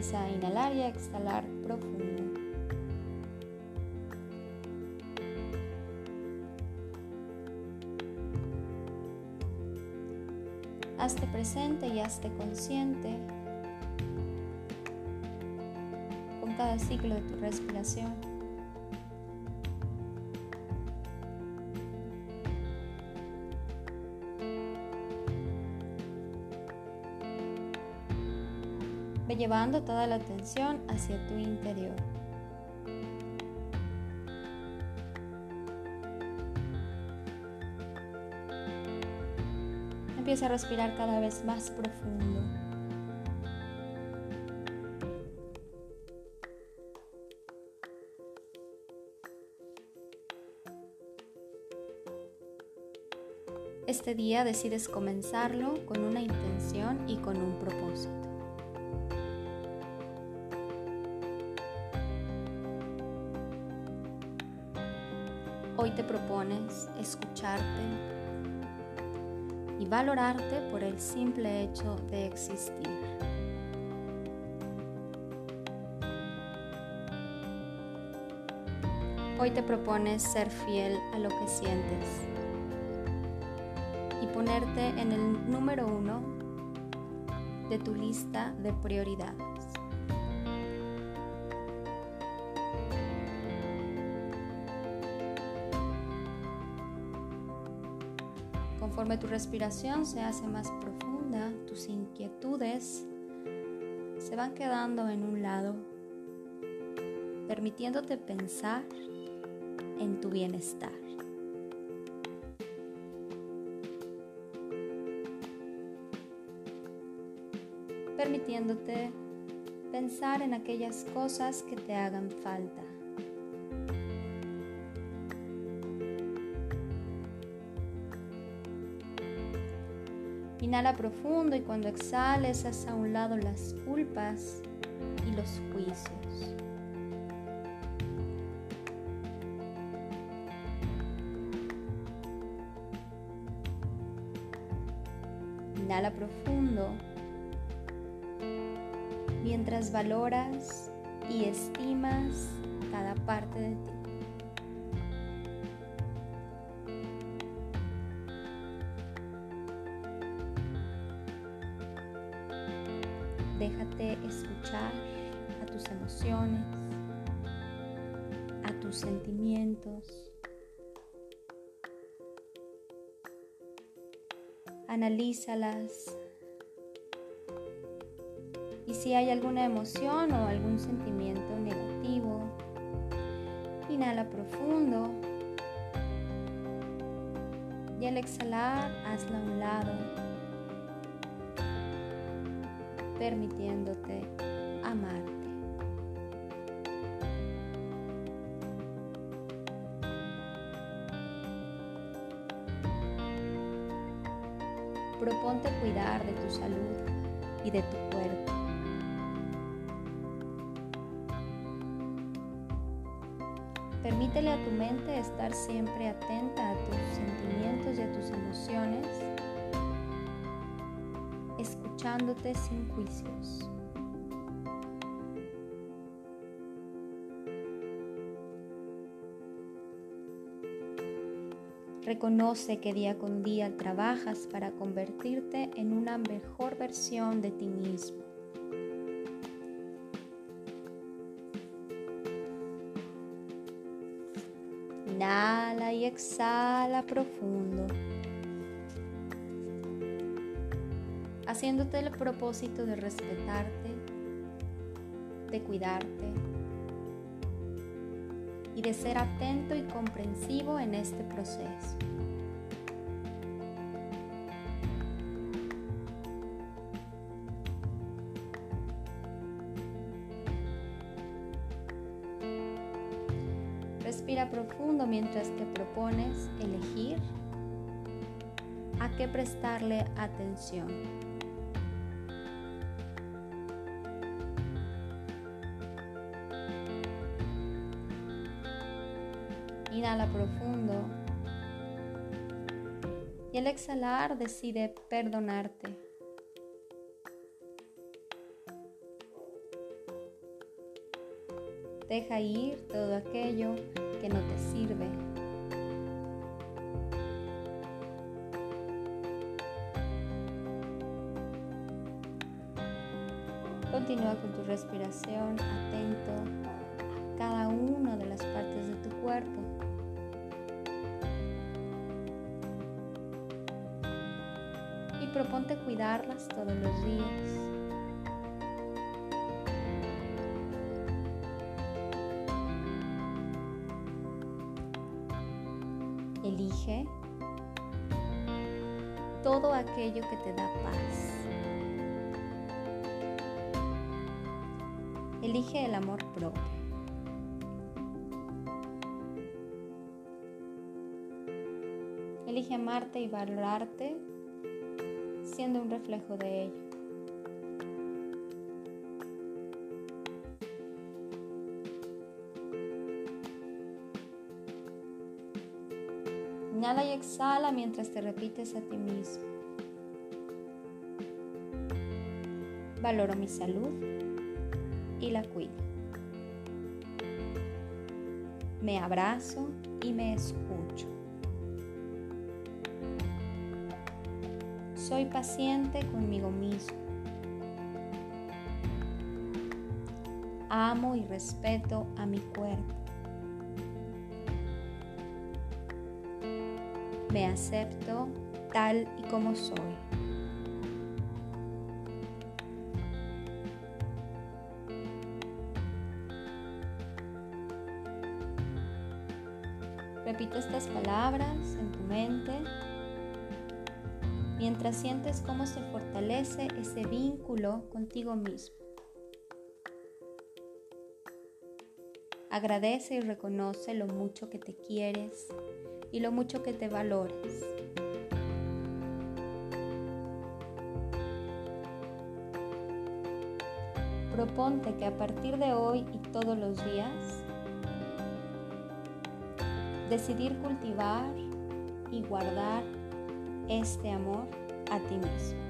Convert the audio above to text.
empieza a inhalar y a exhalar profundo. Hazte presente y hazte consciente con cada ciclo de tu respiración. Llevando toda la atención hacia tu interior. Empieza a respirar cada vez más profundo. Este día decides comenzarlo con una intención y con un propósito. Hoy te propones escucharte y valorarte por el simple hecho de existir. Hoy te propones ser fiel a lo que sientes y ponerte en el número uno de tu lista de prioridades. Conforme tu respiración se hace más profunda, tus inquietudes se van quedando en un lado, permitiéndote pensar en tu bienestar. Permitiéndote pensar en aquellas cosas que te hagan falta. Inhala profundo y cuando exhales haz a un lado las culpas y los juicios. Inhala profundo mientras valoras y estimas cada parte de ti. Déjate escuchar a tus emociones, a tus sentimientos. Analízalas. Y si hay alguna emoción o algún sentimiento negativo, inhala profundo. Y al exhalar, hazla a un lado permitiéndote amarte. Proponte cuidar de tu salud y de tu cuerpo. Permítele a tu mente estar siempre atenta a tus sentimientos y a tus emociones escuchándote sin juicios. Reconoce que día con día trabajas para convertirte en una mejor versión de ti mismo. Inhala y exhala profundo. Haciéndote el propósito de respetarte, de cuidarte y de ser atento y comprensivo en este proceso. Respira profundo mientras te propones elegir a qué prestarle atención. Inhala profundo. Y al exhalar decide perdonarte. Deja ir todo aquello que no te sirve. Continúa con tu respiración atento cada una de las partes de tu cuerpo. Y proponte cuidarlas todos los días. Elige todo aquello que te da paz. Elige el amor propio. Elige amarte y valorarte siendo un reflejo de ello. Inhala y exhala mientras te repites a ti mismo. Valoro mi salud y la cuido. Me abrazo y me escucho. Soy paciente conmigo mismo. Amo y respeto a mi cuerpo. Me acepto tal y como soy. Repite estas palabras en tu mente mientras sientes cómo se fortalece ese vínculo contigo mismo. Agradece y reconoce lo mucho que te quieres y lo mucho que te valores. Proponte que a partir de hoy y todos los días, decidir cultivar y guardar este amor a ti mismo.